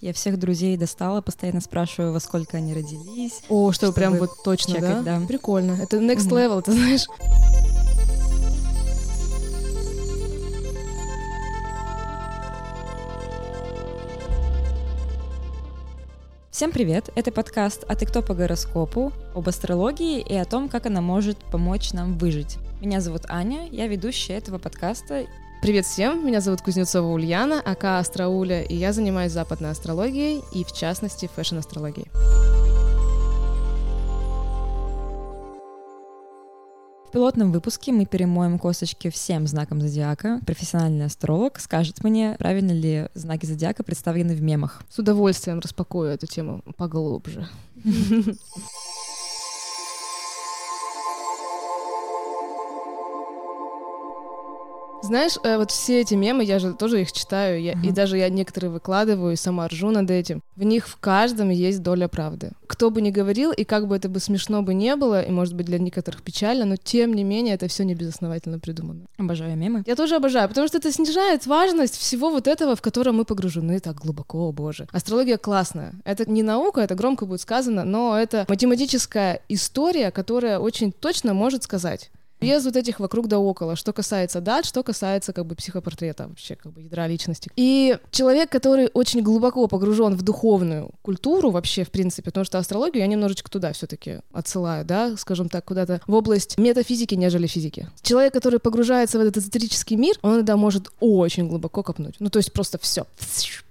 Я всех друзей достала, постоянно спрашиваю, во сколько они родились. О, что прям вот точно, чекать, да? да. Прикольно. Это next Мгм. level, ты знаешь. Всем привет! Это подкаст «А ты кто по гороскопу?» об астрологии и о том, как она может помочь нам выжить. Меня зовут Аня, я ведущая этого подкаста. Привет всем, меня зовут Кузнецова Ульяна, ака Астрауля, и я занимаюсь западной астрологией и, в частности, фэшн-астрологией. В пилотном выпуске мы перемоем косточки всем знакам зодиака. Профессиональный астролог скажет мне, правильно ли знаки зодиака представлены в мемах. С удовольствием распакую эту тему поглубже. Знаешь, э, вот все эти мемы, я же тоже их читаю, я- и Мгм. даже я некоторые выкладываю, и сама ржу над этим. В них в каждом есть доля правды. Кто бы ни говорил, и как бы это бы смешно бы не было, и, может быть, для некоторых печально, но тем не менее это все не безосновательно придумано. Обожаю мемы. Я тоже обожаю, потому что это снижает важность всего вот этого, в котором мы погружены так глубоко, о боже. Астрология классная. Это не наука, это громко будет сказано, но это математическая история, которая очень точно может сказать. Без вот этих вокруг да около, что касается дат, что касается как бы психопортрета вообще, как бы ядра личности. И человек, который очень глубоко погружен в духовную культуру вообще, в принципе, потому что астрологию я немножечко туда все таки отсылаю, да, скажем так, куда-то в область метафизики, нежели физики. Человек, который погружается в этот эзотерический мир, он иногда может очень глубоко копнуть. Ну, то есть просто все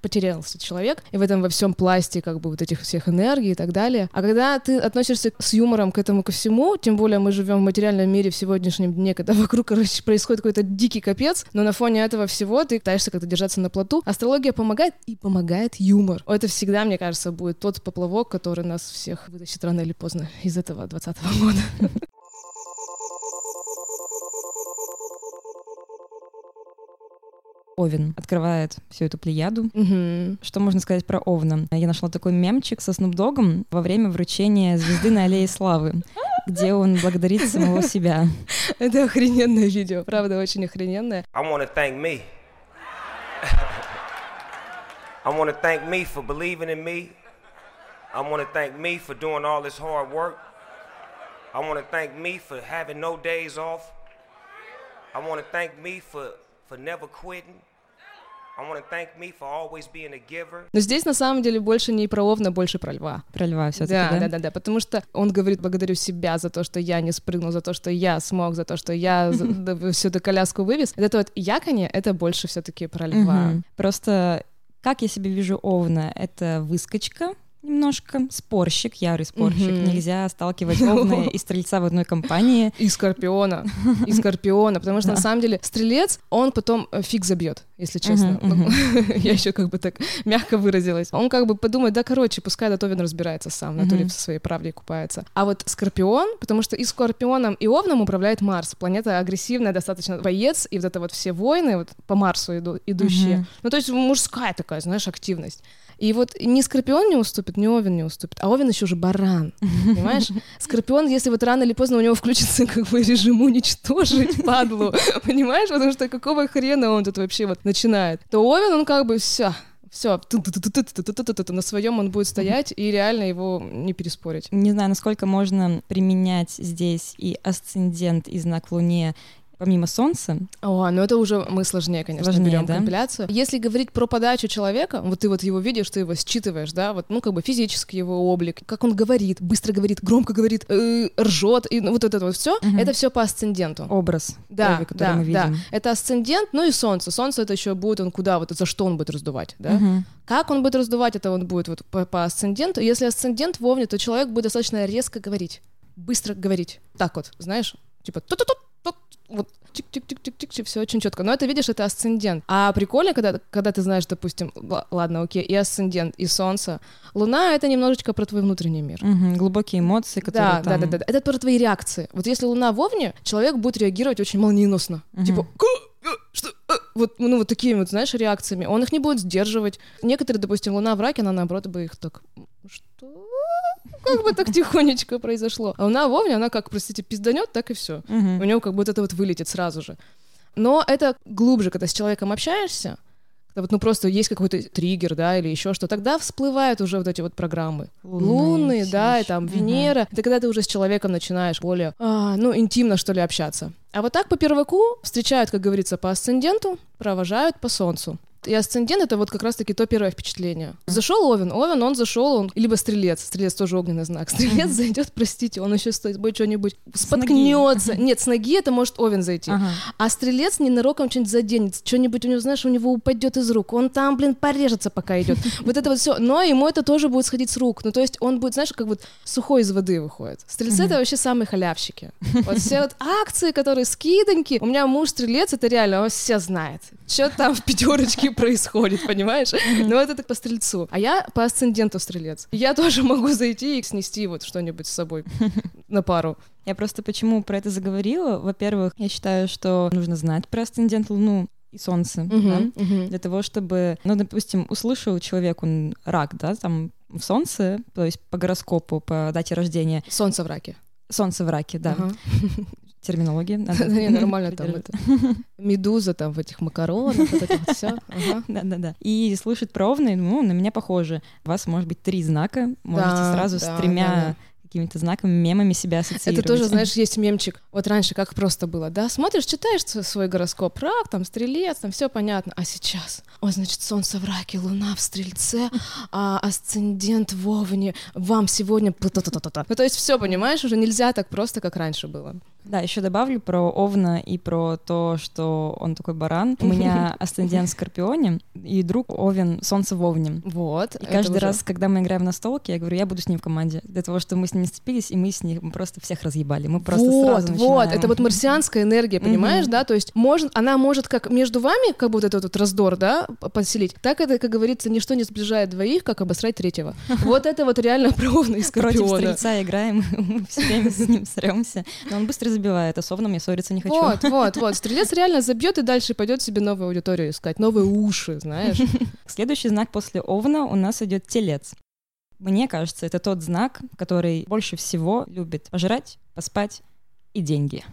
потерялся человек, и в этом во всем пласте как бы вот этих всех энергий и так далее. А когда ты относишься с юмором к этому ко всему, тем более мы живем в материальном мире в сегодняшнем дне, когда вокруг, короче, происходит какой-то дикий капец, но на фоне этого всего ты пытаешься как-то держаться на плоту. Астрология помогает, и помогает юмор. Это всегда, мне кажется, будет тот поплавок, который нас всех вытащит рано или поздно из этого 20 года. Овен открывает всю эту плеяду. Мгм. Что можно сказать про Овна? Я нашла такой мемчик со Снупдогом во время вручения звезды на Аллее Славы, где он благодарит самого себя. Это охрененное видео, правда, очень охрененное. I want to thank me. I want to thank me for believing in me. I want to thank me for doing all this hard work. I want to thank me for having no days off. I want to thank me for, for never quitting. Но здесь на самом деле больше не про овна, больше про льва. Про льва все-таки, Да, да? да, да, да, потому что он говорит, благодарю себя за то, что я не спрыгнул, за то, что я смог, за то, что я всю эту коляску вывез. Это вот яконе, это больше все-таки про льва. Просто как я себе вижу Овна, это выскочка немножко, спорщик, ярый спорщик. Мгм. Нельзя сталкивать Овна и Стрельца в одной компании. И скорпиона, и скорпиона, потому что на самом деле стрелец, он потом э, фиг забьет, если честно. Ну, Я еще как бы так мягко выразилась. Он как бы подумает, да, короче, пускай Дотовин разбирается сам, в натуре со своей правдой купается. А вот скорпион, потому что и скорпионом, и овном управляет Марс. Планета агрессивная, достаточно боец, и вот это вот все войны вот по Марсу иду- идущие. Ну, то есть мужская такая, знаешь, активность. И вот ни Скорпион не уступит, ни Овен не уступит. А Овен еще уже баран, понимаешь? Скорпион, если вот рано или поздно у него включится как бы режим уничтожить падлу, понимаешь? Потому что какого хрена он тут вообще вот начинает. То Овен, он как бы все, все, на своем он будет стоять, и реально его не переспорить. Не знаю, насколько можно применять здесь и асцендент и знак Луне, помимо Солнца. О, ну это уже мы сложнее, конечно, Сложнее, берем да? компиляцию. Если говорить про подачу человека, вот ты вот его видишь, ты его считываешь, да, вот, ну, как бы физический его облик, как он говорит, быстро говорит, громко говорит, э, ржет, и ну, вот это вот все, Мгм. это все по асценденту. Образ, Да, первый, который да, мы да. видим. Это асцендент, ну и солнце. Солнце это еще будет он куда, вот за что он будет раздувать, да? Мгм. Как он будет раздувать, это он будет вот по, по асценденту. Если асцендент в Овне, то человек будет достаточно резко говорить, быстро говорить. Так вот, знаешь, типа тут тут тут вот чик-чик-чик-чик-чик, все очень четко. Но это, видишь, это асцендент. А прикольно, когда, когда ты знаешь, допустим, ладно, окей, и асцендент, и солнце. Луна — это немножечко про твой внутренний мир. Мгм. Глубокие эмоции, которые Да, да, там... да, да, да. Это про твои реакции. Вот если Луна в Овне, человек будет реагировать очень молниеносно. Мгм. Типа, «Ка- э, что, э?» вот, ну, вот такими вот, знаешь, реакциями. Он их не будет сдерживать. Некоторые, допустим, Луна в Раке, она, наоборот, бы их так, что? Как бы так тихонечко произошло. А Луна в Овне, она как, простите, пизданет, так и все. У него как будто это вот вылетит сразу же. Но это глубже, когда с человеком общаешься, вот, ну просто есть какой-то триггер, да, или еще что, тогда всплывают уже вот эти вот программы. Лунные, Лунные, да, и там. Венера. Это когда ты уже с человеком начинаешь более, а, ну, интимно, что ли, общаться. А вот так по перваку встречают, как говорится, по асценденту, провожают по солнцу. И асцендент это вот как раз-таки то первое впечатление. Зашел Овен, Овен, он зашел, он либо стрелец, стрелец тоже огненный знак. Стрелец зайдет, простите, он еще стоит, будет что-нибудь споткнется. Нет, с ноги это может Овен зайти. Ага. А стрелец ненароком что-нибудь заденет, что-нибудь у него, знаешь, у него упадет из рук. Он там, блин, порежется, пока идет. Вот это вот все. Но ему это тоже будет сходить с рук. Ну, то есть он будет, знаешь, как вот сухой из воды выходит. Стрельцы это вообще самые халявщики. Вот все вот акции, которые скидоньки. У меня муж стрелец, это реально, он все знает. Что там в пятерочке происходит, понимаешь? Ну, это по стрельцу. А я по асценденту стрелец. Я тоже могу зайти и снести вот что-нибудь с собой на пару. Я просто почему про это заговорила? Во-первых, я считаю, что нужно знать про асцендент Луну и Солнце, да, для того, чтобы, ну, допустим, услышал человек, он рак, да, там в Солнце, то есть по гороскопу, по дате рождения, Солнце в раке. Солнце в раке, да. Не, нормально там это. Медуза там в этих макаронах, вот это вот все. Да-да-да. И слышит про Овна, ну, на меня похоже. У вас может быть три знака, можете сразу с тремя какими-то знаками, мемами себя ассоциировать. Это тоже, знаешь, есть мемчик. Вот раньше как просто было, да? Смотришь, читаешь свой гороскоп, рак, там, стрелец, там все понятно. А сейчас, ой, значит, солнце в раке, луна в стрельце, а асцендент в овне, вам сегодня... Ну, то есть все, понимаешь, уже нельзя так просто, как раньше было. Да, еще добавлю про Овна и про то, что он такой баран. У меня асцендент в Скорпионе, и друг Овен, Солнце в Овне. Вот. И каждый уже- раз, когда мы играем на столке, я говорю, я буду с ним в команде. Для того, чтобы мы с ним не сцепились, и мы с ним просто всех разъебали. Мы просто вот, сразу вот, начинаем. это вот марсианская энергия, понимаешь, да, то есть может, она может как между вами, как будто этот вот раздор, да, поселить, так это, как говорится, ничто не сближает двоих, как обосрать третьего. Вот это вот реально про Овна и Против Скорпиона. стрельца играем, мы все время с ним сремся. Но он быстро забивает, а Овном я ссориться не хочу. Вот, вот, вот. Стрелец реально забьет и дальше пойдет себе новую аудиторию искать, новые уши, знаешь. Следующий знак после Овна у нас идет Телец. Мне кажется, это тот знак, который больше всего любит пожрать, поспать и деньги.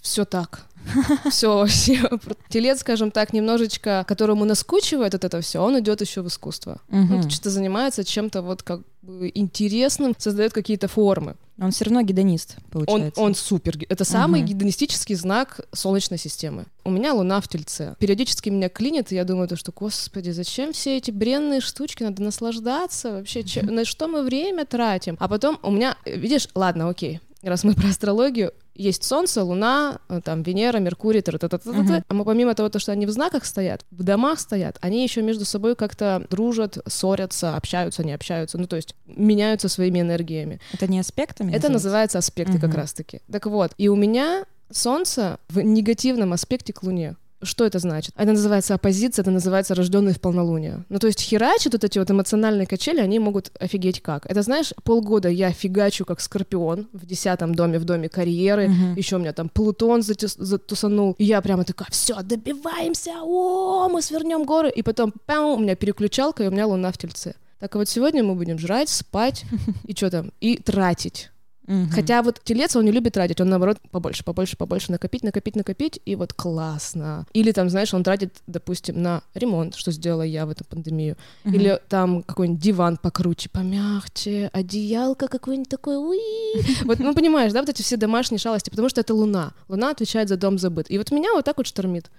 Все так. Все вообще. Телец, скажем так, немножечко, которому наскучивает вот это все, он идет еще в искусство. Он что-то занимается чем-то вот как бы интересным, создает какие-то формы. Он все равно гедонист, Он, получается. он супер. ги- Это самый Мгм. гедонистический знак Солнечной системы. У меня Луна в Тельце. Периодически меня клинит, и я думаю, то, что, господи, зачем все эти бренные штучки? Надо наслаждаться вообще. че- на что мы время тратим? А потом у меня, э, видишь, ладно, окей. Раз мы про астрологию, есть Солнце, Луна, э, там Венера, Меркурий, та та та та Мгм. А мы помимо того, то, что они в знаках стоят, в домах стоят, они еще между собой как-то дружат, ссорятся, общаются, не общаются, ну то есть меняются своими энергиями. Это не аспектами? Это называется аспекты как Мгм. раз-таки. Так вот, и у меня Солнце в негативном аспекте к Луне. Что это значит? Это называется оппозиция, это называется рожденные в полнолуние. Ну, то есть херачат вот эти вот эмоциональные качели, они могут офигеть как. Это, знаешь, полгода я фигачу как скорпион в десятом доме, в доме карьеры, Мгм. еще у меня там Плутон затюс- затусанул, и я прямо такая, все, добиваемся, о, мы свернем горы, и потом, пау, у меня переключалка, и у меня луна в тельце. Так вот сегодня мы будем жрать, спать, и что там, и тратить. Мгм. Хотя вот телец, он не любит тратить, он наоборот побольше, побольше, побольше накопить, накопить, накопить, и вот классно. Или там, знаешь, он тратит, допустим, на ремонт, что сделала я в эту пандемию. Мгм. Или там какой-нибудь диван покруче, помягче, одеялко какое-нибудь такое, уи. Вот, ну, понимаешь, да, вот эти все домашние шалости, потому что это Луна. Луна отвечает за дом забыт. И вот меня вот так вот штормит.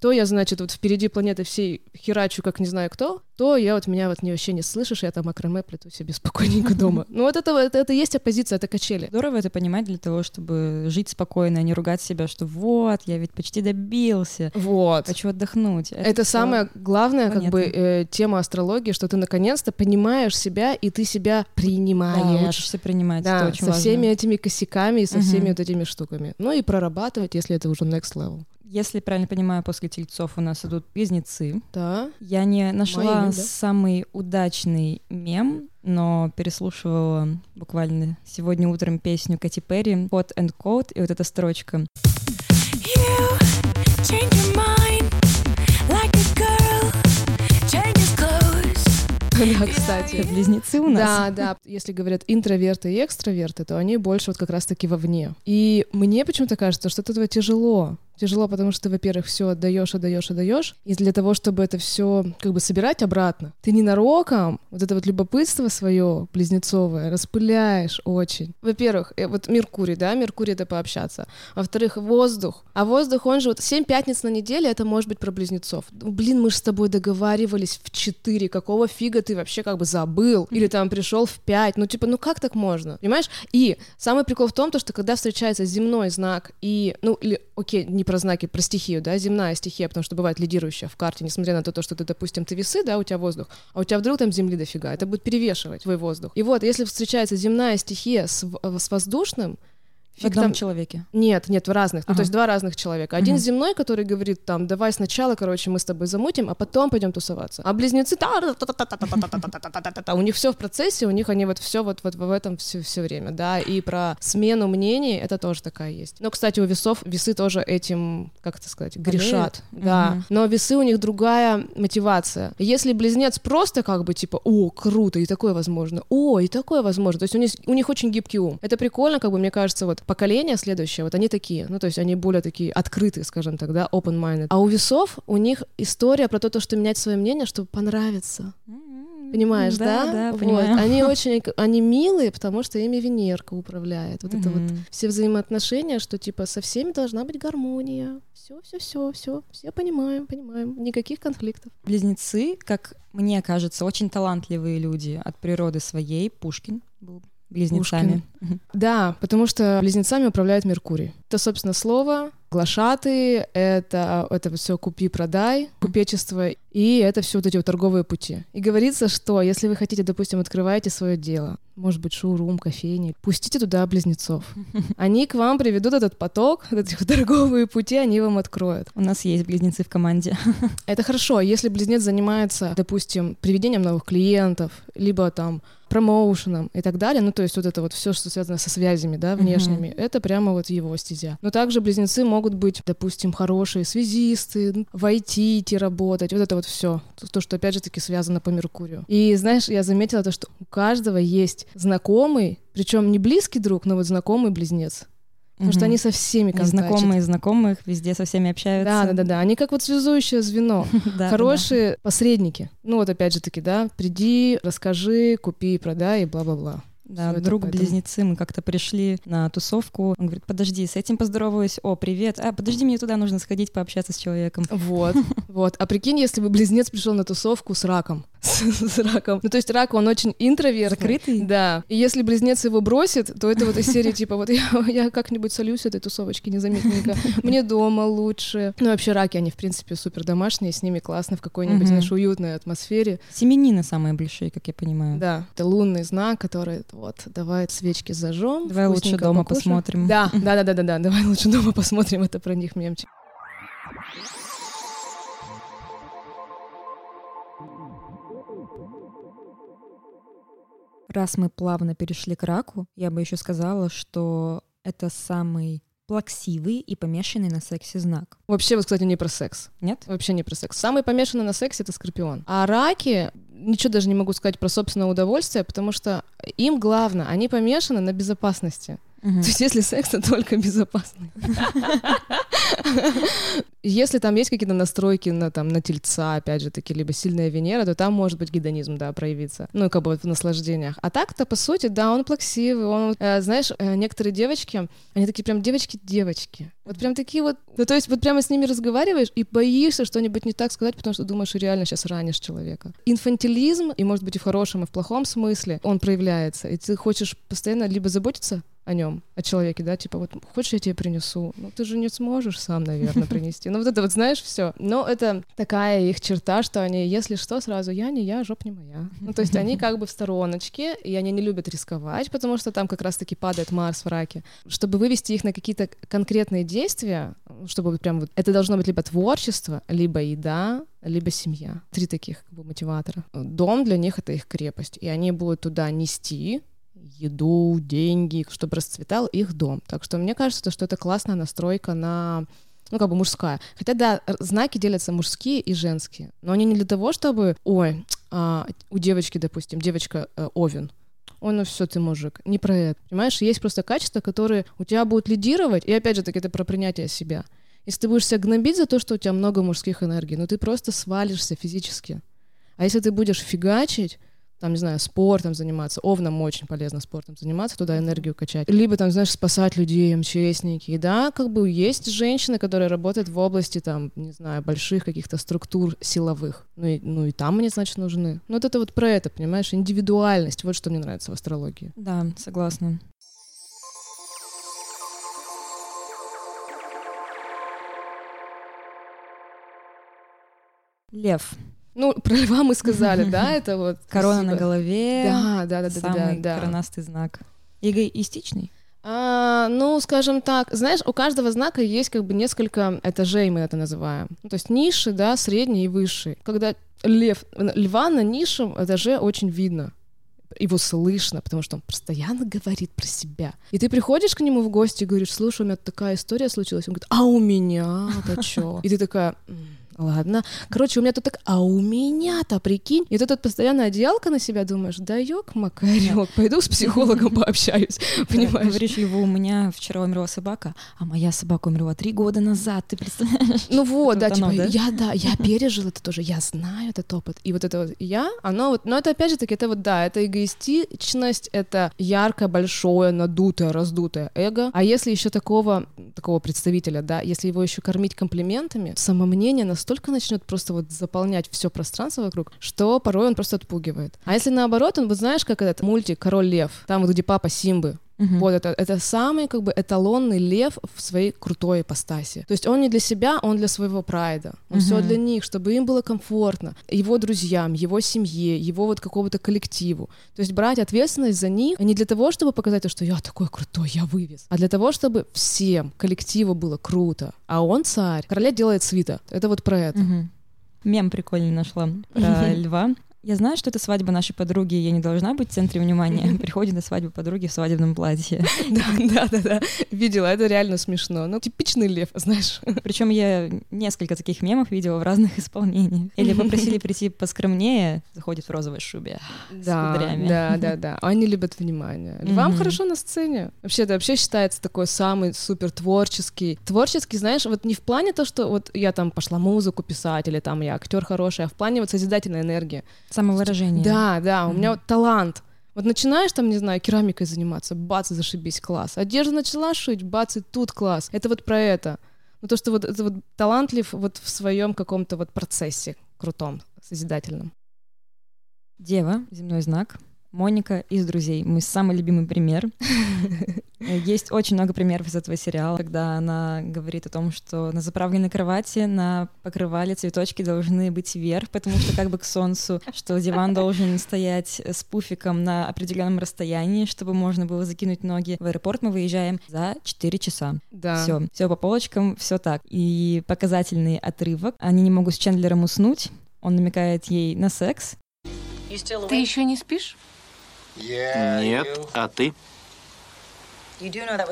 То я, значит, вот впереди планеты всей херачу, как не знаю кто, то я вот меня вот не вообще не слышишь, я там акраме плету себе спокойненько дома. Ну вот это, это, это есть оппозиция, это качели. Здорово это понимать для того, чтобы жить спокойно, а не ругать себя, что вот, я ведь почти добился, Вот. хочу отдохнуть. Это, всё- самая главная как бы понятно. э, тема астрологии, что ты наконец-то понимаешь себя и ты себя Да, принимаешь. учишься принимать, Да, это очень со важно. всеми этими косяками и со Мгм. всеми вот этими штуками. Ну и прорабатывать, если это уже next level. Если правильно понимаю, после тельцов у нас идут близнецы. Да. Я не нашла Мои, да. самый удачный мем, но переслушивала буквально сегодня утром песню Кати Перри «Hot and Cold», и вот эта строчка. Mind like girl. Да, кстати. Это близнецы у нас. Да, да. Если говорят интроверты и экстраверты, то они больше вот как раз-таки вовне. И мне почему-то кажется, что от этого тяжело. Тяжело, потому что ты, во-первых, все отдаешь, отдаешь, отдаешь. И для того, чтобы это все как бы собирать обратно, ты ненароком вот это вот любопытство свое близнецовое распыляешь очень. Во-первых, э, вот Меркурий, да, Меркурий это пообщаться. Во-вторых, воздух. А воздух, он же вот 7 пятниц на неделе, это может быть про близнецов. Ну, Блин, мы же с тобой договаривались в 4, какого фига ты вообще как бы забыл? Или там пришел в 5, ну типа, ну как так можно? Понимаешь? И самый прикол в том, то, что когда встречается земной знак и, ну или, окей, не про знаки, про стихию, да, земная стихия, потому что бывает лидирующая в карте, несмотря на то, что ты, допустим, ты весы, да, у тебя воздух, а у тебя вдруг там земли дофига, это будет перевешивать твой воздух. И вот, если встречается земная стихия с, с воздушным, Фиг там... человеке? Нет, нет, в разных. Ага. Ну, то есть два разных человека. Один угу. земной, который говорит там, давай сначала, короче, мы с тобой замутим, а потом пойдем тусоваться. А близнецы, та у них все в процессе, у них они вот все вот, вот в этом все, все время, да. И про смену мнений это тоже такая есть. Но, кстати, у весов весы тоже этим, как это сказать, грешат. Болеют? Да. Угу. Но весы у них другая мотивация. Если близнец просто как бы типа, о, круто, и такое возможно, о, и такое возможно. То есть у них, у них очень гибкий ум. Это прикольно, как бы, мне кажется, вот поколение следующее, вот они такие, ну, то есть они более такие открытые, скажем так, да, open-minded. А у весов у них история про то, то, что менять свое мнение, чтобы понравиться. Понимаешь, да? Да, Вот. понимаю. Они очень, они милые, потому что ими Венерка управляет. Вот это вот все взаимоотношения, что типа со всеми должна быть гармония. Все, все, все, все, все понимаем, понимаем. Никаких конфликтов. Близнецы, как мне кажется, очень талантливые люди от природы своей. Пушкин был близнецами. Мгм. Да, потому что близнецами управляет Меркурий. Это, собственно, слово, глашаты, это, это все купи-продай, купечество, и это все вот эти вот торговые пути. И говорится, что если вы хотите, допустим, открываете свое дело, может быть, шоурум, кофейни, пустите туда близнецов. Они к вам приведут этот поток, эти торговые пути, они вам откроют. У нас есть близнецы в команде. Это хорошо, если близнец занимается, допустим, приведением новых клиентов, либо там промоушеном и так далее, ну то есть вот это вот все, что связано со связями, да, внешними, это прямо вот его стезя. Но также близнецы могут быть, допустим, хорошие связисты, в IT идти работать, вот это вот все, то, что опять же таки связано по Меркурию. И знаешь, я заметила то, что у каждого есть знакомый, причем не близкий друг, но вот знакомый близнец. Потому что они со всеми И контачат. знакомые знакомых, везде со всеми общаются. Да, да, да, да. Они как вот связующее звено. Хорошие посредники. Ну вот опять же таки, да, приди, расскажи, купи, продай и бла-бла-бла. Да, Всё это друг поэтому. близнецы, мы как-то пришли на тусовку. Он говорит, подожди, с этим поздороваюсь. О, привет. А, подожди, мне туда нужно сходить, пообщаться с человеком. Вот, вот. А прикинь, если бы близнец пришел на тусовку с раком. С раком. Ну, то есть рак, он очень интровертный. Закрытый? Да. И если близнец его бросит, то это вот из серии типа вот я, я как-нибудь солюсь этой тусовочки незаметненько. Мне дома лучше. Ну, вообще раки, они, в принципе, супер домашние, с ними классно в какой-нибудь, знаешь, уютной атмосфере. Семенины самые большие, как я понимаю. Да, это лунный знак, который вот, давай свечки зажжем. Давай лучше дома покушаем. посмотрим. Да, да, да, да, да, да, давай лучше дома посмотрим, это про них мемчик. Раз мы плавно перешли к раку, я бы еще сказала, что это самый плаксивый и помешанный на сексе знак. Вообще, вот, кстати, не про секс. Нет? Вообще не про секс. Самый помешанный на сексе — это скорпион. А раки, ничего даже не могу сказать про собственное удовольствие, потому что им главное, они помешаны на безопасности. То есть если секс, то только безопасный. Если там есть какие-то настройки на, там, на тельца, опять же таки, либо сильная Венера, то там может быть гедонизм, да, проявиться. Ну, как бы в наслаждениях. А так-то, по сути, да, он плаксивый, он, э, знаешь, э, некоторые девочки, они такие прям девочки-девочки. Вот прям такие вот, ну, то есть вот прямо с ними разговариваешь и боишься что-нибудь не так сказать, потому что думаешь, реально сейчас ранишь человека. Инфантилизм, и может быть и в хорошем, и в плохом смысле, он проявляется, и ты хочешь постоянно либо заботиться о нем, о человеке, да, типа вот хочешь я тебе принесу, ну ты же не сможешь сам, наверное, принести. Ну вот это вот знаешь все. Но это такая их черта, что они, если что, сразу я не я, жоп не моя. Ну то есть они как бы в стороночке, и они не любят рисковать, потому что там как раз-таки падает Марс в раке. Чтобы вывести их на какие-то конкретные действия, чтобы прям вот это должно быть либо творчество, либо еда, либо семья. Три таких как бы мотиватора. Дом для них это их крепость, и они будут туда нести еду, деньги, чтобы расцветал их дом. Так что мне кажется, что это классная настройка на ну, как бы мужская. Хотя, да, знаки делятся мужские и женские. Но они не для того, чтобы, ой, а, у девочки, допустим, девочка э, Овен, ой, ну все, ты мужик. Не про это. Понимаешь, есть просто качества, которые у тебя будут лидировать, и опять же таки это про принятие себя. Если ты будешь себя гнобить за то, что у тебя много мужских энергий, ну ты просто свалишься физически. А если ты будешь фигачить, там, не знаю, спортом заниматься, овнам очень полезно спортом заниматься, туда энергию качать. Либо, там, знаешь, спасать людей, МЧСники. И да, как бы есть женщины, которые работают в области, там, не знаю, больших каких-то структур силовых. Ну и, ну и там они, значит, нужны. Ну вот это вот про это, понимаешь, индивидуальность. Вот что мне нравится в астрологии. Да, согласна. Лев. Ну, про льва мы сказали, да, это вот... Корона на голове. Да, да, да, да, Самый да. коронастый знак. Эгоистичный. А, ну, скажем так, знаешь, у каждого знака есть как бы несколько этажей, мы это называем. Ну, то есть ниши, да, средний и высший. Когда лев, льва на низшем этаже очень видно. Его слышно, потому что он постоянно говорит про себя. И ты приходишь к нему в гости и говоришь, слушай, у меня такая история случилась. Он говорит, а у меня-то чё? И ты такая, «М, Ладно. Короче, у меня тут так, а у меня-то, прикинь. И ты тут постоянно одеялка на себя думаешь, да ёк, макарёк, пойду с психологом пообщаюсь, понимаешь? Говоришь, его у меня вчера умерла собака, а моя собака умерла три года назад, ты представляешь? Ну вот, да, типа, я, да, я пережил это тоже, я знаю этот опыт. И вот это вот я, оно вот, но это опять же таки, это вот, да, это эгоистичность, это яркое, большое, надутое, раздутое эго. А если еще такого, такого представителя, да, если его еще кормить комплиментами, самомнение настолько начнет просто вот заполнять все пространство вокруг, что порой он просто отпугивает. А если наоборот, он, вот знаешь, как этот мультик «Король лев», там вот где папа Симбы, Мгм. вот это, это самый как бы эталонный лев в своей крутой ипостаси. То есть он не для себя, он для своего прайда. Он все Мгм. для них, чтобы им было комфортно. Его друзьям, его семье, его вот какому-то коллективу. То есть брать ответственность за них не для того, чтобы показать, то, что я такой крутой, я вывез, а для того, чтобы всем, коллективу было круто. А он царь. Короля делает свита. Это вот про это. Мгм. Мем прикольный нашла про льва. Я знаю, что это свадьба нашей подруги, я не должна быть в центре внимания. Приходит на свадьбу подруги в свадебном платье. Да, да, да, да. Видела, это реально смешно. Ну, типичный лев, знаешь. Причем я несколько таких мемов видела в разных исполнениях. Или попросили прийти поскромнее, заходит в розовой шубе. Да, кудрями. да, да, да. Они любят внимание. Мгм. хорошо на сцене. Вообще, это вообще считается такой самый супер творческий. Творческий, знаешь, вот не в плане то, что вот я там пошла музыку писать, или там я актер хороший, а в плане вот созидательной энергии. Самовыражение. Да, да, у меня Мгм. вот талант. Вот начинаешь там, не знаю, керамикой заниматься, бац, зашибись, класс. Одежду начала шить, бац, и тут класс. Это вот про это. Ну, то, что вот это вот талантлив вот в своем каком-то вот процессе крутом, созидательном. Дева, земной знак. Моника из «Друзей». Мой самый любимый пример. Есть очень много примеров из этого сериала, когда она говорит о том, что на заправленной кровати на покрывале цветочки должны быть вверх, потому что как бы к солнцу, что диван должен стоять с пуфиком на определенном расстоянии, чтобы можно было закинуть ноги. В аэропорт мы выезжаем за 4 часа. Да. Все, все по полочкам, все так. И показательный отрывок. Они не могут с Чендлером уснуть. Он намекает ей на секс. Ты еще не спишь? Нет, а ты?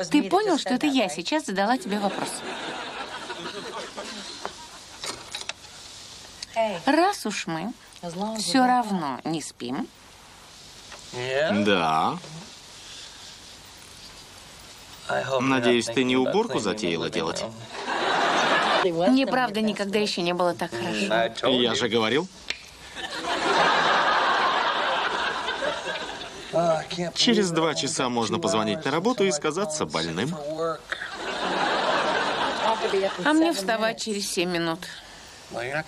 Ты понял, что это я сейчас задала тебе вопрос? Раз уж мы все равно не спим, Да. Надеюсь, ты не уборку затеяла делать? мне правда никогда еще не было так хорошо. Я же говорил. Через два часа можно позвонить на работу и сказаться больным. А мне вставать через семь минут.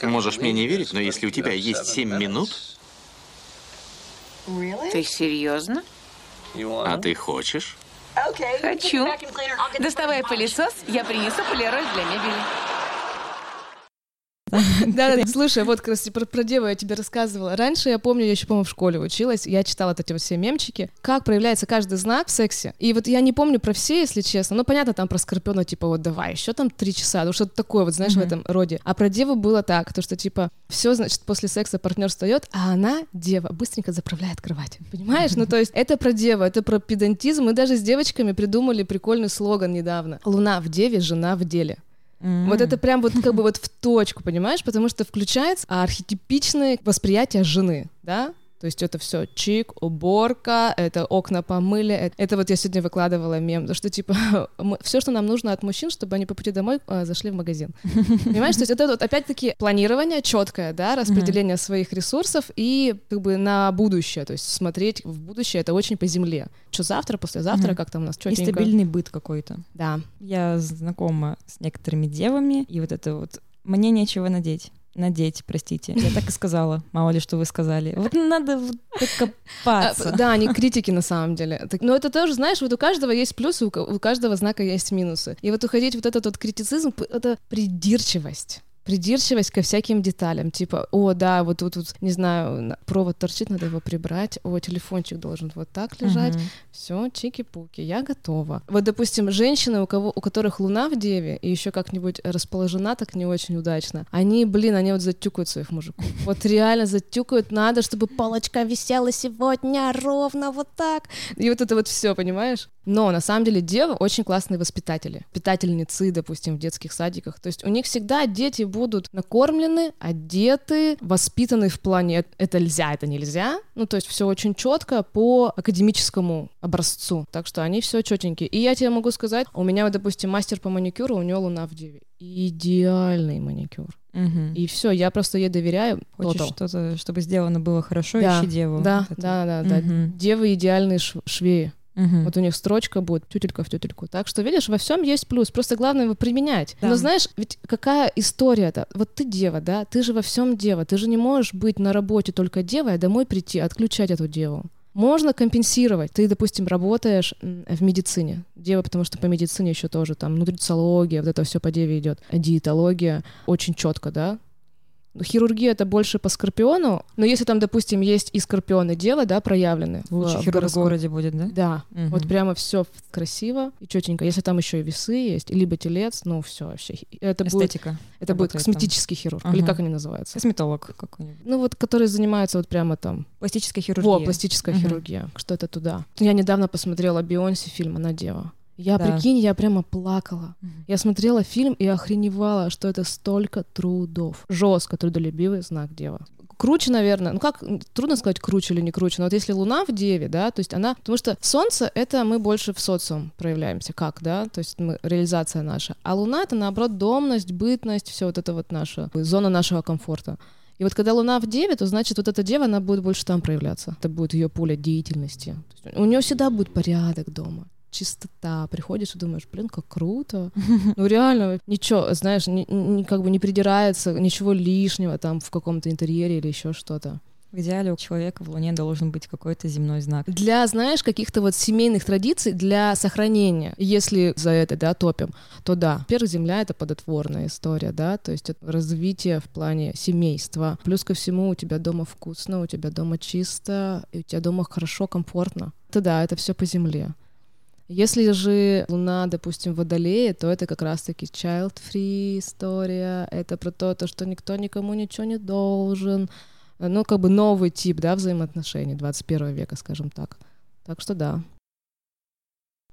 Можешь мне не верить, но если у тебя есть семь минут, Ты серьезно? а ты хочешь, Хочу. Доставай пылесос, я принесу полироль для мебели. Да, слушай, вот, раз про, деву я тебе рассказывала. Раньше, я помню, я еще, по-моему, в школе училась, я читала эти вот все мемчики, как проявляется каждый знак в сексе. И вот я не помню про все, если честно. Ну, понятно, там про Скорпиона, типа, вот давай, еще там три часа, ну что-то такое, вот знаешь, в этом роде. А про деву было так, то, что, типа, все, значит, после секса партнер встает, а она, дева, быстренько заправляет кровать. Понимаешь? Ну, то есть, это про деву, это про педантизм. Мы даже с девочками придумали прикольный слоган недавно. Луна в деве, жена в деле. Вот это прям вот как бы вот в точку, понимаешь? Потому что включается архетипичное восприятие жены, да? То есть это все чик, уборка, это окна помыли. Это, это вот я сегодня выкладывала мем, что типа все, что нам нужно от мужчин, чтобы они по пути домой э, зашли в магазин. Понимаешь, то есть это вот опять-таки планирование четкое, да, распределение своих ресурсов и как бы на будущее, то есть смотреть в будущее, это очень по земле. Что завтра, послезавтра, Мгм. как там у нас И четенько. стабильный быт какой-то. Да. Я знакома с некоторыми девами, и вот это вот «мне нечего надеть». Надеть, простите. Я так и сказала. Мало ли, что вы сказали. Вот надо вот А, докопаться. Да, они критики на самом деле. Но это тоже, знаешь, вот у каждого есть плюсы, у ка- у каждого знака есть минусы. И вот уходить вот этот вот критицизм, это придирчивость. Придирчивость ко всяким деталям, типа, о, да, вот тут, вот, не знаю, на- провод торчит, надо его прибрать, о, телефончик должен вот так лежать, Мгм. все, чики-пуки, я готова. Вот, допустим, женщины, у, кого, у которых луна в деве и еще как-нибудь расположена так не очень удачно, они, блин, они вот затюкают своих мужиков. Вот реально затюкают, надо, чтобы палочка висела сегодня ровно вот так. И вот это вот все, понимаешь? Но на самом деле девы очень классные воспитатели, воспитательницы, допустим, в детских садиках. То есть у них всегда дети будут накормлены, одеты, воспитаны в плане «э- это нельзя, это нельзя. Ну, то есть все очень четко по академическому образцу. Так что они все четенькие. И я тебе могу сказать, у меня, вот, допустим, мастер по маникюру, у него луна в деве. Идеальный маникюр. Мгм. И все, я просто ей доверяю. Хочешь Total. что-то, чтобы сделано было хорошо, Да, ищи деву. Да, Вот да, да, да. Мгм. Девы идеальные шв- швеи. Мгм. Вот у них строчка будет тютелька в тютельку. Так что, видишь, во всем есть плюс. Просто главное его применять. Да. Но знаешь, ведь какая история-то? Вот ты дева, да? Ты же во всем дева. Ты же не можешь быть на работе только девой, а домой прийти, отключать эту деву. Можно компенсировать. Ты, допустим, работаешь в медицине. Дева, потому что по медицине еще тоже там нутрициология, вот это все по деве идет. Диетология очень четко, да? Ну, Хирургия это больше по скорпиону, но если там, допустим, есть и скорпионы дева, да, проявлены. в хирург в городе будет, да? Да, Мгм. вот прямо все красиво и четенько. Если там еще и весы есть, либо телец, ну все вообще. Это будет, Эстетика. это будет работает там. косметический хирург, или Ага. как они называются? Косметолог какой-нибудь. Ну вот, которые занимаются вот прямо там. Пластическая хирургия. Во, пластическая Мгм. хирургия. Что это туда? Я недавно посмотрела Бейонсе фильм «Она дева». Я, Да. прикинь, я прямо плакала. Мгм. Я смотрела фильм и охреневала, что это столько трудов. Жестко трудолюбивый знак дева. Круче, наверное, ну как, трудно сказать, круче или не круче, но вот если Луна в Деве, да, то есть она, потому что Солнце — это мы больше в социум проявляемся, как, да, то есть мы, реализация наша, а Луна — это, наоборот, домность, бытность, все вот это вот наша, зона нашего комфорта. И вот когда Луна в Деве, то значит вот эта Дева, она будет больше там проявляться. Это будет ее поле деятельности. У нее всегда будет порядок дома чистота, приходишь и думаешь, блин, как круто. Ну реально, ничего, знаешь, ни, ни- как бы не придирается, ничего лишнего там в каком-то интерьере или еще что-то. В идеале у человека в Луне должен быть какой-то земной знак. Для, знаешь, каких-то вот семейных традиций, для сохранения, если за это, да, топим, то да, во-первых, Земля — это плодотворная история, да, то есть это развитие в плане семейства. Плюс ко всему у тебя дома вкусно, у тебя дома чисто, и у тебя дома хорошо, комфортно. Это да, это все по Земле. Если же Луна, допустим, в Водолее, то это как раз-таки child-free история, это про то, то, что никто никому ничего не должен, ну, как бы новый тип, да, взаимоотношений 21 века, скажем так. Так что да,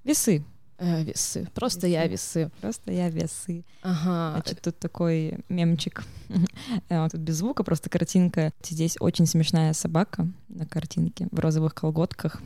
Весы. Э, весы. Просто Весы. я весы. Просто я весы. Ага. Значит, тут такой мемчик. Э, Тут без звука, просто картинка. Здесь очень смешная собака на картинке в розовых колготках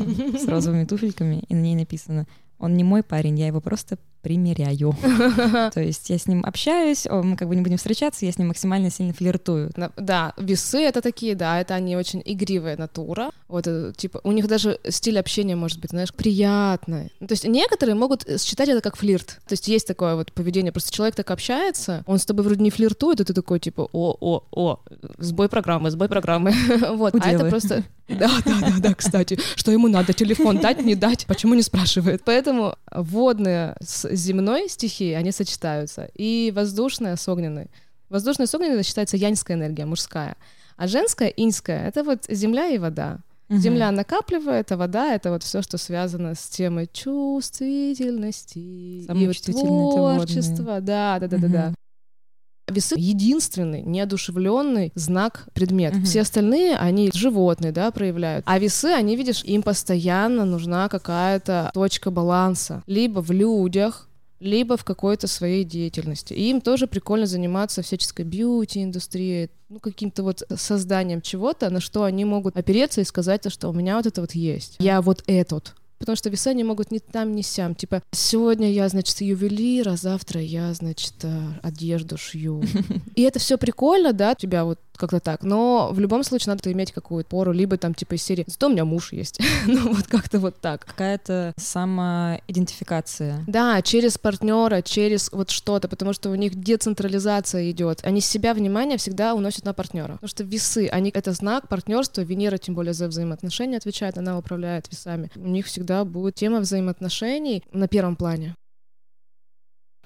а, с розовыми туфельками, и на ней написано «Он не мой парень, я его просто примеряю». То есть я с ним общаюсь, мы как бы не будем встречаться, я с ним максимально сильно флиртую. Да, весы это такие, да, это они очень игривая натура. Вот, э, типа, у них даже стиль общения может быть, знаешь, приятный. Ну, То есть некоторые могут э, считать это как флирт. То есть есть такое вот поведение, просто человек так общается, он с тобой вроде не флиртует, и ты такой, типа, о, о, о, сбой программы, сбой программы. Вот, а это просто... Да, да, да, да, кстати, что ему надо, телефон дать, не дать, почему не спрашивает? Поэтому водные с земной стихией, они сочетаются, и воздушная с огненной. Воздушная с огненной считается яньская энергия, мужская. А женская, иньская, это вот земля и вода. Земля накапливает, а вода — это вот все, что связано с темой чувствительности и вот творчества. Да, да, да, да, да. Весы — единственный неодушевленный знак предмет. Мгм. Все остальные, они животные, да, проявляют. А весы, они, видишь, им постоянно нужна какая-то точка баланса. Либо в людях, либо в какой-то своей деятельности. И им тоже прикольно заниматься всяческой бьюти-индустрией, ну, каким-то вот созданием чего-то, на что они могут опереться и сказать, что у меня вот это вот есть. Я вот этот потому что веса не могут ни там, ни сям. Типа, сегодня я, значит, ювелир, а завтра я, значит, э, одежду шью. И это все прикольно, да, у тебя вот как-то так. Но в любом случае надо иметь какую-то пору, либо там типа из серии «Зато у меня муж есть». ну вот как-то вот так. Какая-то самоидентификация. Да, через партнера, через вот что-то, потому что у них децентрализация идет. Они себя внимание всегда уносят на партнера. Потому что весы, они это знак партнерства, Венера тем более за взаимоотношения отвечает, она управляет весами. У них всегда будет тема взаимоотношений на первом плане.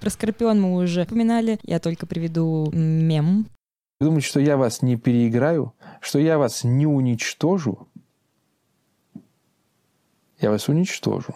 Про Скорпион мы уже упоминали. Я только приведу мем. Вы думаете, что я вас не переиграю? Что я вас не уничтожу? Я вас уничтожу.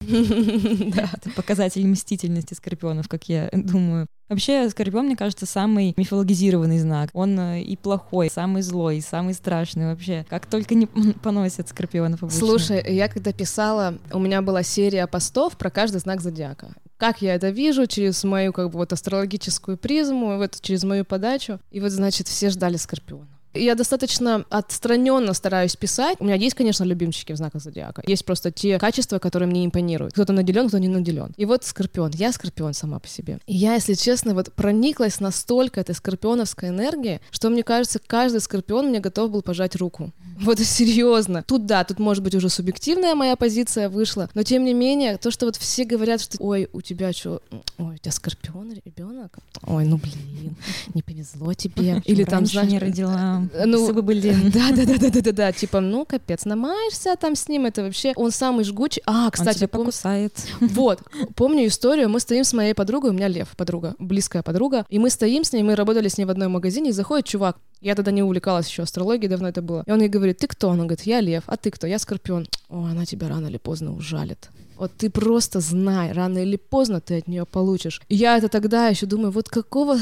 Да, это показатель мстительности скорпионов, как я думаю. Вообще, скорпион, мне кажется, самый мифологизированный знак. Он э, и плохой, самый злой, самый страшный вообще. Как только не поносят скорпионов обычно. Слушай, я когда писала, у меня была серия постов про каждый знак зодиака. Как я это вижу через мою как бы вот астрологическую призму, вот через мою подачу. И вот, значит, все ждали скорпиона. Я достаточно отстраненно стараюсь писать. У меня есть, конечно, любимчики в знаках зодиака. Есть просто те качества, которые мне импонируют. Кто-то наделен, кто не наделен. И вот скорпион. Я скорпион сама по себе. И я, если честно, вот прониклась настолько этой скорпионовской энергии, что мне кажется, каждый скорпион мне готов был пожать руку. Вот серьезно. Тут да, тут может быть уже субъективная моя позиция вышла, но тем не менее, то, что вот все говорят, что ой, у тебя что, ой, у тебя скорпион ребенок, ой, ну блин, не повезло тебе, или там знаешь, не родила, ну, если бы были, да, да, да, да, да, да, да, типа, ну капец, намаешься там с ним, это вообще, он самый жгучий. А, кстати, он тебя пом... покусает. Вот, помню историю, мы стоим с моей подругой, у меня Лев, подруга, близкая подруга, и мы стоим с ней, мы работали с ней в одном магазине, и заходит чувак, я тогда не увлекалась еще астрологией, давно это было. И он ей говорит, ты кто? Она говорит, я лев. А ты кто? Я скорпион. О, она тебя рано или поздно ужалит. Вот ты просто знай, рано или поздно ты от нее получишь. И я это тогда еще думаю, вот какого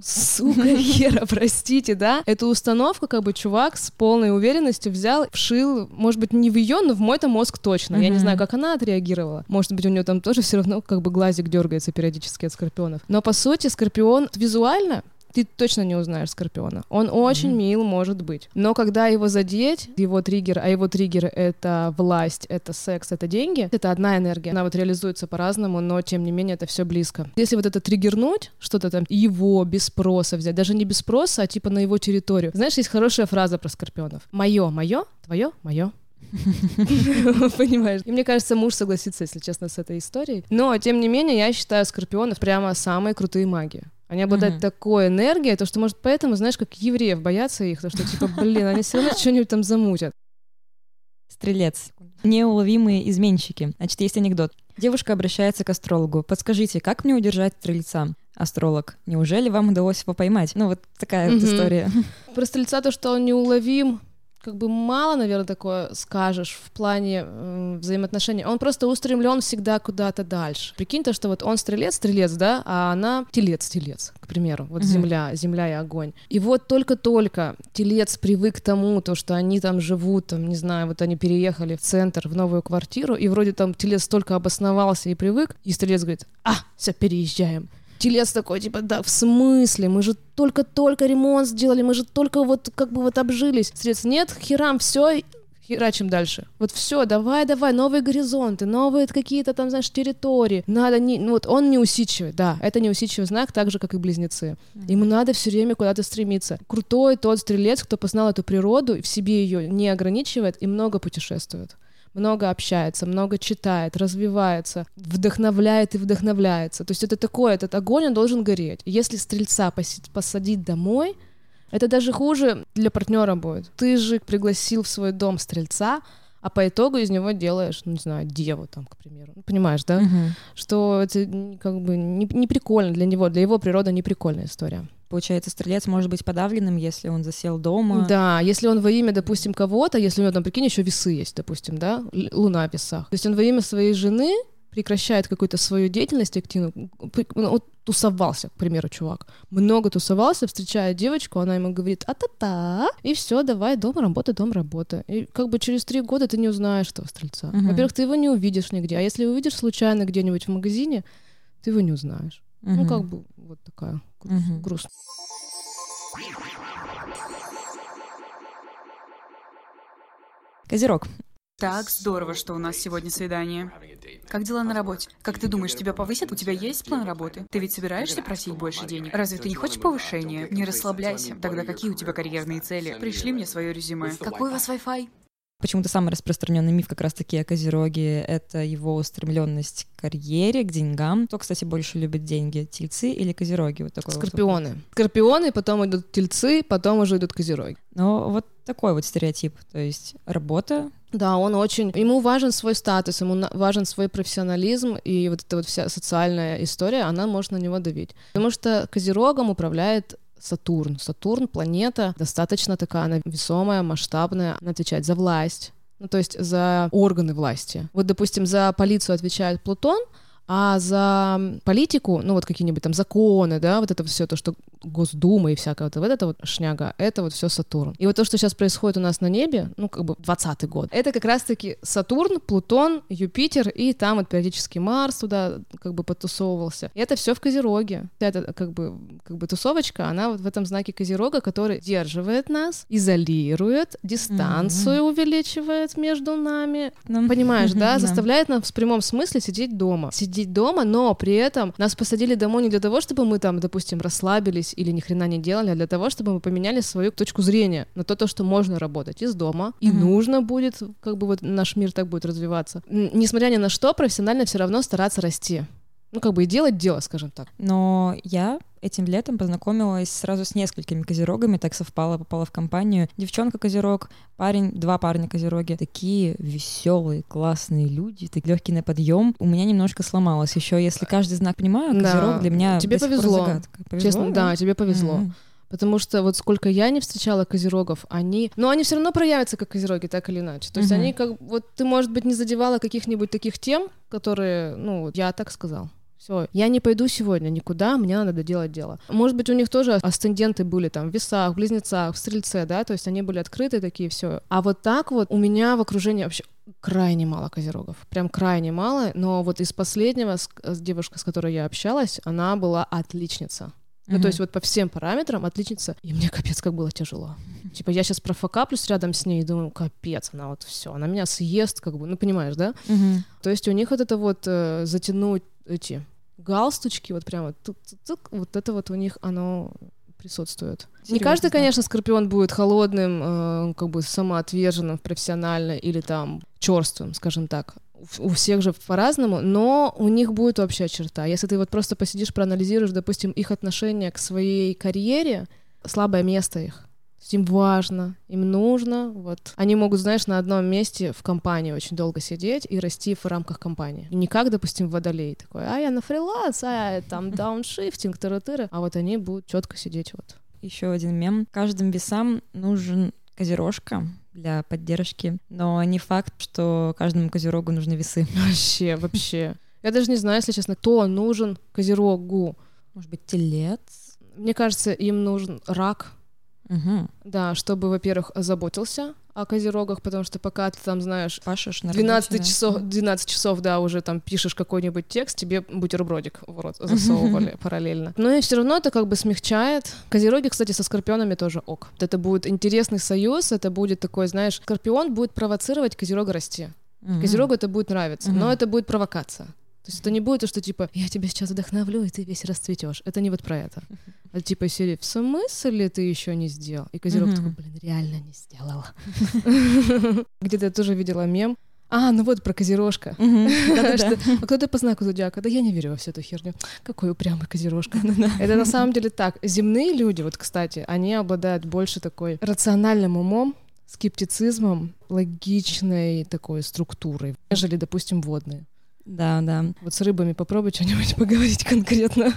сука хера, простите, да? Эту установку как бы чувак с полной уверенностью взял, вшил, может быть, не в ее, но в мой-то мозг точно. Я не знаю, как она отреагировала. Может быть, у нее там тоже все равно как бы глазик дергается периодически от скорпионов. Но по сути, скорпион визуально ты точно не узнаешь Скорпиона. Он очень mm-hmm. мил, может быть. Но когда его задеть, его триггер, а его триггер — это власть, это секс, это деньги, это одна энергия. Она вот реализуется по-разному, но тем не менее это все близко. Если вот это триггернуть, что-то там его без спроса взять, даже не без спроса, а типа на его территорию. Знаешь, есть хорошая фраза про Скорпионов. Мое, мое, твое, мое, Понимаешь? И мне кажется, муж согласится, если честно, с этой историей. Но, тем не менее, я считаю скорпионов прямо самые крутые маги. Они обладают mm-hmm. такой энергией, то что, может, поэтому, знаешь, как евреев боятся их, то что, типа, блин, они все равно что-нибудь там замутят. Стрелец. Неуловимые изменщики. Значит, есть анекдот. Девушка обращается к астрологу. Подскажите, как мне удержать стрельца? Астролог. Неужели вам удалось его поймать? Ну, вот такая mm-hmm. вот история. Про стрельца то, что он неуловим, как бы мало, наверное, такое скажешь в плане э, взаимоотношений. Он просто устремлен всегда куда-то дальше. Прикинь то, что вот он стрелец, стрелец, да, а она телец, телец, к примеру. Вот mm-hmm. земля, земля и огонь. И вот только-только телец привык к тому, то, что они там живут, там, не знаю, вот они переехали в центр, в новую квартиру, и вроде там телец только обосновался и привык, и стрелец говорит, а, все, переезжаем. Телец такой, типа, да, в смысле? Мы же только-только ремонт сделали, мы же только вот как бы вот обжились. Средств нет, херам, все, херачим дальше. Вот все, давай, давай, новые горизонты, новые какие-то там, знаешь, территории. Надо не, ну вот он неусидчивый, да, это неусидчивый знак, так же, как и близнецы. Ему надо все время куда-то стремиться. Крутой тот стрелец, кто познал эту природу, в себе ее не ограничивает и много путешествует много общается, много читает, развивается, вдохновляет и вдохновляется. То есть это такое, этот огонь, он должен гореть. Если стрельца посадить домой, это даже хуже для партнера будет. Ты же пригласил в свой дом стрельца, а по итогу из него делаешь, ну, не знаю, деву там, к примеру. Ну, понимаешь, да? Uh-huh. Что это как бы не, не прикольно для него, для его природы не прикольная история. Получается, стрелец может быть подавленным, если он засел дома. Да, если он во имя, допустим, кого-то, если у него там, прикинь, еще весы есть, допустим, да, луна в весах. То есть он во имя своей жены прекращает какую-то свою деятельность активную, ну, тусовался, к примеру, чувак, много тусовался, встречает девочку, она ему говорит а-та-та, и все, давай, дом, работа, дом, работа. И как бы через три года ты не узнаешь этого стрельца. Uh-huh. Во-первых, ты его не увидишь нигде, а если увидишь случайно где-нибудь в магазине, ты его не узнаешь. Ну, Мгм. как бы вот такая гру- Мгм. грустная. Козерог. Так, здорово, что у нас сегодня свидание. Как дела на работе? Как ты думаешь, тебя повысят? У тебя есть план работы? Ты ведь собираешься просить больше денег? Разве ты не хочешь повышения? Не расслабляйся. Тогда какие у тебя карьерные цели? Пришли мне свое резюме. Какой у вас Wi-Fi? Почему-то самый распространенный миф как раз-таки о Козероге — это его устремленность к карьере, к деньгам. Кто, кстати, больше любит деньги, тельцы или Козероги? Вот такой вот Скорпионы. Скорпионы, потом идут тельцы, потом уже идут козероги. Но вот такой вот стереотип. То есть работа, Да, он очень... Ему важен свой статус, ему важен свой профессионализм, и вот эта вот вся социальная история, она может на него давить. Потому что Козерогом управляет Сатурн. Сатурн — планета достаточно такая, она весомая, масштабная, она отвечает за власть, ну, то есть за органы власти. Вот, допустим, за полицию отвечает Плутон, а за политику, ну вот какие-нибудь там законы, да, вот это все то, что Госдума и всякое вот, вот это вот шняга, это вот все Сатурн. И вот то, что сейчас происходит у нас на небе, ну как бы 20 год, это как раз-таки Сатурн, Плутон, Юпитер и там вот периодически Марс туда как бы потусовывался. И это все в Козероге. Это как бы, как бы тусовочка, она вот в этом знаке Козерога, который сдерживает нас, изолирует, дистанцию увеличивает между нами, Нам- Понимаешь, да? Да. Заставляет нас в прямом смысле сидеть дома. Сидеть дома, но при этом нас посадили домой не для того, чтобы мы там, допустим, расслабились или ни хрена не делали, а для того, чтобы мы поменяли свою точку зрения на то, то что можно работать из дома, и Мгм. нужно будет, как бы вот наш мир так будет развиваться. Несмотря ни на что, профессионально все равно стараться расти. Ну, как бы и делать дело, скажем так. Но я этим летом познакомилась сразу с несколькими козерогами, так совпало, попала в компанию. Девчонка козерог, парень, два парня козероги. Такие веселые, классные люди, так легкий на подъем. У меня немножко сломалось. Еще если каждый знак понимаю, Да. козерог для меня Тебе повезло. загадка. Повезло, Честно, да, тебе повезло. Мгм. Потому что вот сколько я не встречала козерогов, они... Но они все равно проявятся как козероги, так или иначе. То есть Мгм. они как... Вот ты, может быть, не задевала каких-нибудь таких тем, которые... Ну, я так сказал. Все, я не пойду сегодня никуда, мне надо доделать дело. Может быть, у них тоже асценденты были там в весах, в близнецах, в стрельце, да, то есть они были открыты такие, все. А вот так вот у меня в окружении вообще крайне мало козерогов, прям крайне мало, но вот из последнего, с, с девушкой, с которой я общалась, она была отличница. Ну, Мгм. то есть вот по всем параметрам отличница. И мне капец как было тяжело. Типа я сейчас профокаплюсь рядом с ней и думаю, капец, она вот все, она меня съест, как бы, ну понимаешь, да? Мгм. То есть у них вот это вот э, затянуть эти галстучки, вот прямо тук-тук-тук, вот это вот у них оно присутствует. Не Серьёзный каждый, конечно, скорпион будет холодным, э, как бы самоотверженным профессионально или там черствым, скажем так. У всех же по-разному, но у них будет общая черта. Если ты вот просто посидишь, проанализируешь, допустим, их отношение к своей карьере, слабое место их. Им важно, им нужно. Вот. Они могут, знаешь, на одном месте в компании очень долго сидеть и расти в рамках компании. И не как, допустим, водолей такой, а я на фриланс, а я там дауншифтинг, тыры-тыры. А вот они будут четко сидеть вот. Еще один мем. Каждым весам нужен козерожка для поддержки, но не факт, что каждому козерогу нужны весы. Вообще, вообще. Я даже не знаю, если честно, кто нужен козерогу. Может быть, телец? Мне кажется, им нужен рак, Угу. да, чтобы, во-первых, заботился о козерогах, потому что пока ты там, знаешь, Пашешь на 12 работе, да. часов, 12 часов, да, уже там пишешь какой-нибудь текст, тебе бутербродик в рот засовывали параллельно. Но и все равно это как бы смягчает. Козероги, кстати, со скорпионами тоже ок. Это будет интересный союз, это будет такой, знаешь, скорпион будет провоцировать козерога расти. Козерогу это будет нравиться, но это будет провокация. То есть это не будет то, что типа я тебя сейчас вдохновлю, и ты весь расцветешь. Это не вот про это. А типа из серии в смысле ты еще не сделал? И Козерог такой, блин, реально не сделала. Где-то я тоже видела мем. А, ну вот про козерожка. А кто ты по знаку зодиака? Да я не верю во всю эту херню. Какой упрямый козерожка. Это на самом деле так. Земные люди, вот, кстати, они обладают больше такой рациональным умом, скептицизмом, логичной такой структурой, нежели, допустим, водные. Да, да. Вот с рыбами попробуй что-нибудь поговорить конкретно.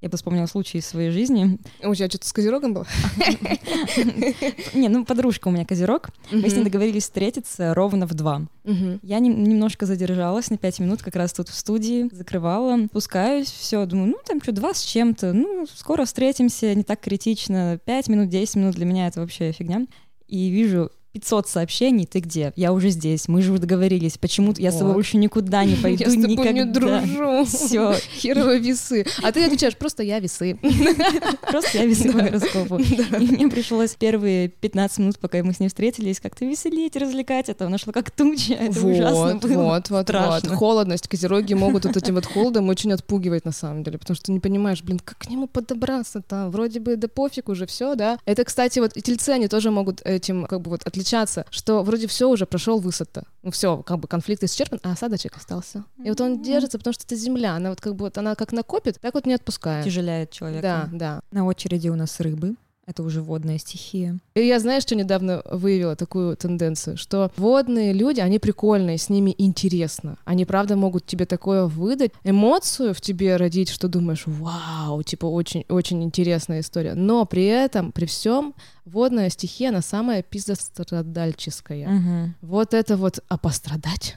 Я бы вспомнила случай из своей жизни. У тебя что-то с козерогом было? Не, ну подружка у меня козерог. Мы с ней договорились встретиться ровно в два. Я нем- немножко задержалась на пять минут, как раз тут в студии, закрывала, спускаюсь, все, думаю, ну там что, два с чем-то, ну скоро встретимся, не так критично, пять минут, десять минут для меня это вообще фигня. И вижу 500 сообщений, ты где? Я уже здесь, мы же договорились, почему я с тобой больше никуда не пойду Я с тобой никогда. не дружу. Все, Херовые весы. А ты отвечаешь, просто я весы. просто я весы по гороскопу. И мне пришлось первые 15 минут, пока мы с ней встретились, как-то веселить, развлекать. Это она шла как туча, это ужасно Вот, было. вот, вот, вот. Холодность. Козероги могут вот этим вот холодом очень отпугивать на самом деле, потому что ты не понимаешь, блин, как к нему подобраться-то? Вроде бы да пофиг уже все, да? Это, кстати, вот и тельцы, они тоже могут этим как бы вот отличаться, что вроде все уже прошел высота. Ну все, как бы конфликт исчерпан, а осадочек остался. И вот он держится, потому что это земля, она вот как бы вот она как накопит, так вот не отпускает. Тяжеляет человека. Да, да. На очереди у нас рыбы. Это уже водная стихия. И я, знаешь, что недавно выявила такую тенденцию, что водные люди, они прикольные, с ними интересно. Они, правда, могут тебе такое выдать, эмоцию в тебе родить, что думаешь, вау, типа очень-очень интересная история. Но при этом, при всем, водная стихия, она самая пиздострадальческая. Мгм. Вот это вот, а пострадать?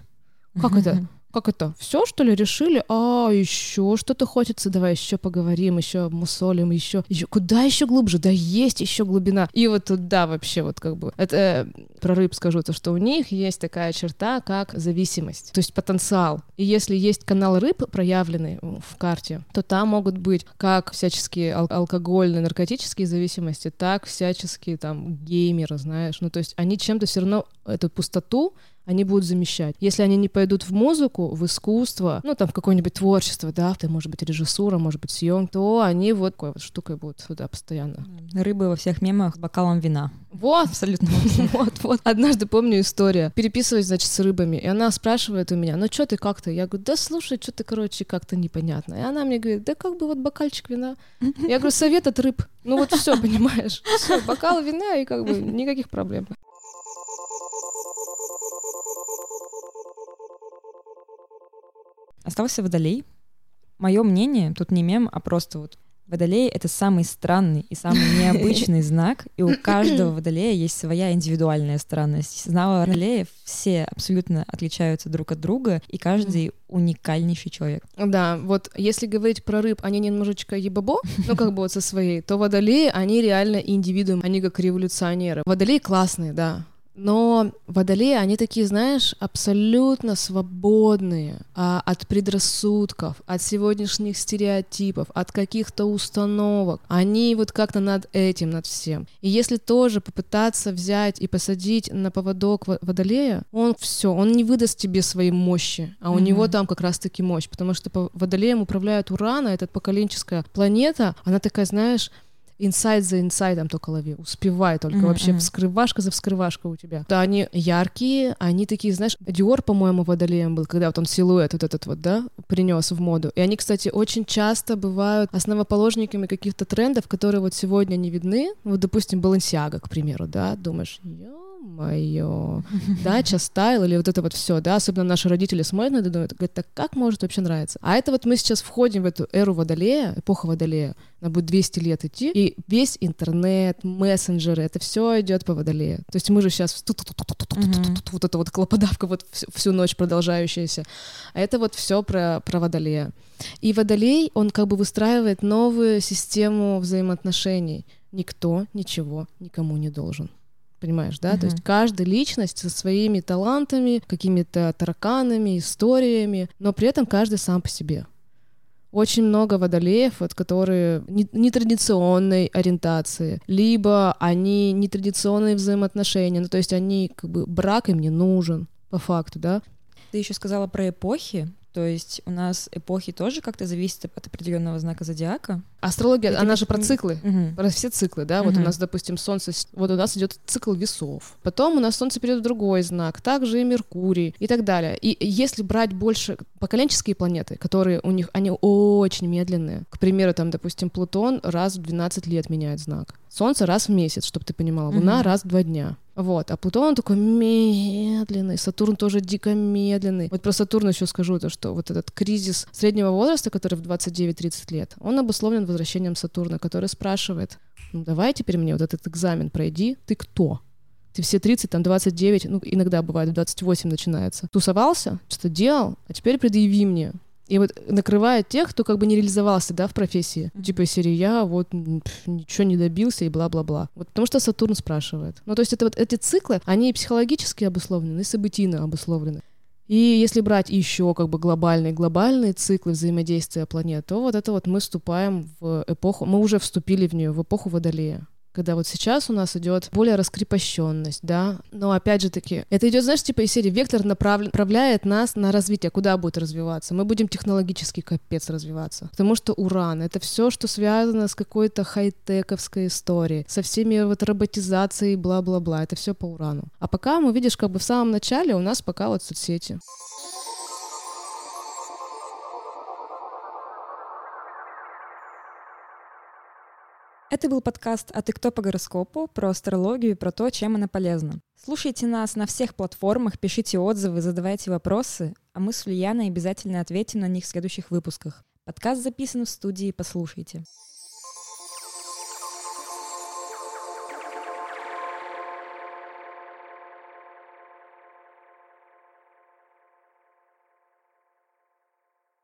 Как это? Как это? Все, что ли, решили? А, еще что-то хочется. Давай еще поговорим, еще мусолим, еще, еще. Куда еще глубже? Да есть еще глубина. И вот туда вообще вот как бы. Это э, про рыб скажу, то, что у них есть такая черта, как зависимость, то есть потенциал. И если есть канал рыб проявленный в карте, то там могут быть как всяческие ал- алкогольные, наркотические зависимости, так всяческие там геймеры, знаешь. Ну, то есть они чем-то все равно эту пустоту они будут замещать. Если они не пойдут в музыку, в искусство, ну, там, в какое-нибудь творчество, да, это может быть режиссура, может быть съем, то они вот такой вот штукой будут туда постоянно. Рыбы во всех мемах с бокалом вина. Вот, Абсолютно. вот, вот. Однажды помню история. Переписываюсь, значит, с рыбами, и она спрашивает у меня, ну что ты как-то? Я говорю, да слушай, что ты, короче, как-то непонятно. И она мне говорит, да как бы вот бокальчик вина. Я говорю, совет от рыб. Ну вот все, понимаешь? Все, бокал вина и как бы никаких проблем. Остался водолей. Мое мнение, тут не мем, а просто вот Водолей — это самый странный и самый необычный знак, и у каждого водолея есть своя индивидуальная странность. Знала водолеев все абсолютно отличаются друг от друга, и каждый уникальнейший человек. Да, вот если говорить про рыб, они немножечко ебабо, ну как бы вот со своей, то водолеи, они реально индивидуум, они как революционеры. Водолеи классные, да, но водолеи, они такие, знаешь, абсолютно свободные а, от предрассудков, от сегодняшних стереотипов, от каких-то установок. Они вот как-то над этим, над всем. И если тоже попытаться взять и посадить на поводок во- водолея, он все, он не выдаст тебе своей мощи, а у Мгм. него там как раз-таки мощь, потому что по водолеем управляет Урана, эта поколенческая планета, она такая, знаешь, инсайд за инсайдом только лови, успевай только Мгм, вообще вскрывашка за вскрывашкой у тебя. Да, они яркие, они такие, знаешь, Диор, по-моему, водолеем был, когда вот он силуэт вот этот вот, да, принес в моду. И они, кстати, очень часто бывают основоположниками каких-то трендов, которые вот сегодня не видны. Вот, допустим, Балансиага, к примеру, да, думаешь, ё-моё, дача style или вот это вот все, да, особенно наши родители смотрят на это думают, говорят, так как может вообще нравиться? А это вот мы сейчас входим в эту эру водолея, эпоха водолея, она будет 200 лет идти, и весь интернет, мессенджеры, это все идет по водолею. То есть мы же сейчас вот эта вот клоподавка вот всю ночь продолжающаяся, а это вот все про, про водолея. И водолей, он как бы выстраивает новую систему взаимоотношений. Никто ничего никому не должен. Понимаешь, да? То есть каждая личность со своими талантами, какими-то тараканами, историями, но при этом каждый сам по себе. Очень много водолеев, вот, которые не- нетрадиционной ориентации, либо они нетрадиционные взаимоотношения, ну то есть они как бы брак им не нужен по факту, да? Ты еще сказала про эпохи. То есть у нас эпохи тоже как-то зависят от определенного знака зодиака. Астрология, Это она как же про циклы. Мгм. Про все циклы, да, вот у нас, допустим, Солнце, вот у нас идет цикл весов, потом у нас Солнце перейдет в другой знак, также и Меркурий и так далее. И если брать больше поколенческие планеты, которые у них, они очень медленные, к примеру, там, допустим, Плутон раз в 12 лет меняет знак, Солнце раз в месяц, чтобы ты понимала, Луна Мгм. раз в два дня. Вот, а Плутон он такой медленный, Сатурн тоже дико медленный. Вот про Сатурн еще скажу, то, что вот этот кризис среднего возраста, который в 29-30 лет, он обусловлен возвращением Сатурна, который спрашивает, ну давай теперь мне вот этот экзамен пройди, ты кто? Ты все 30, там 29, ну иногда бывает в 28 начинается. Тусовался, что-то делал, а теперь предъяви мне. И вот накрывает тех, кто как бы не реализовался, да, в профессии. Мгм. Типа из серии я вот пф, ничего не добился и бла-бла-бла. Вот потому что Сатурн спрашивает. Ну, то есть это вот эти циклы, они психологически обусловлены, и событийно обусловлены. И если брать еще как бы глобальные глобальные циклы взаимодействия планет, то вот это вот мы вступаем в эпоху, мы уже вступили в нее, в эпоху Водолея. Когда вот сейчас у нас идет более раскрепощенность, да, но опять же таки, это идет, знаешь, типа из серии вектор направлен, направляет нас на развитие, куда будет развиваться. Мы будем технологически капец развиваться, потому что уран — это все, что связано с какой-то хай-тековской историей, со всеми вот роботизацией, бла-бла-бла, это все по урану. А пока мы видишь, как бы в самом начале у нас пока вот соцсети. Это был подкаст «А ты кто по гороскопу?» про астрологию и про то, чем она полезна. Слушайте нас на всех платформах, пишите отзывы, задавайте вопросы, а мы с Ульяной обязательно ответим на них в следующих выпусках. Подкаст записан в студии «Послушайте».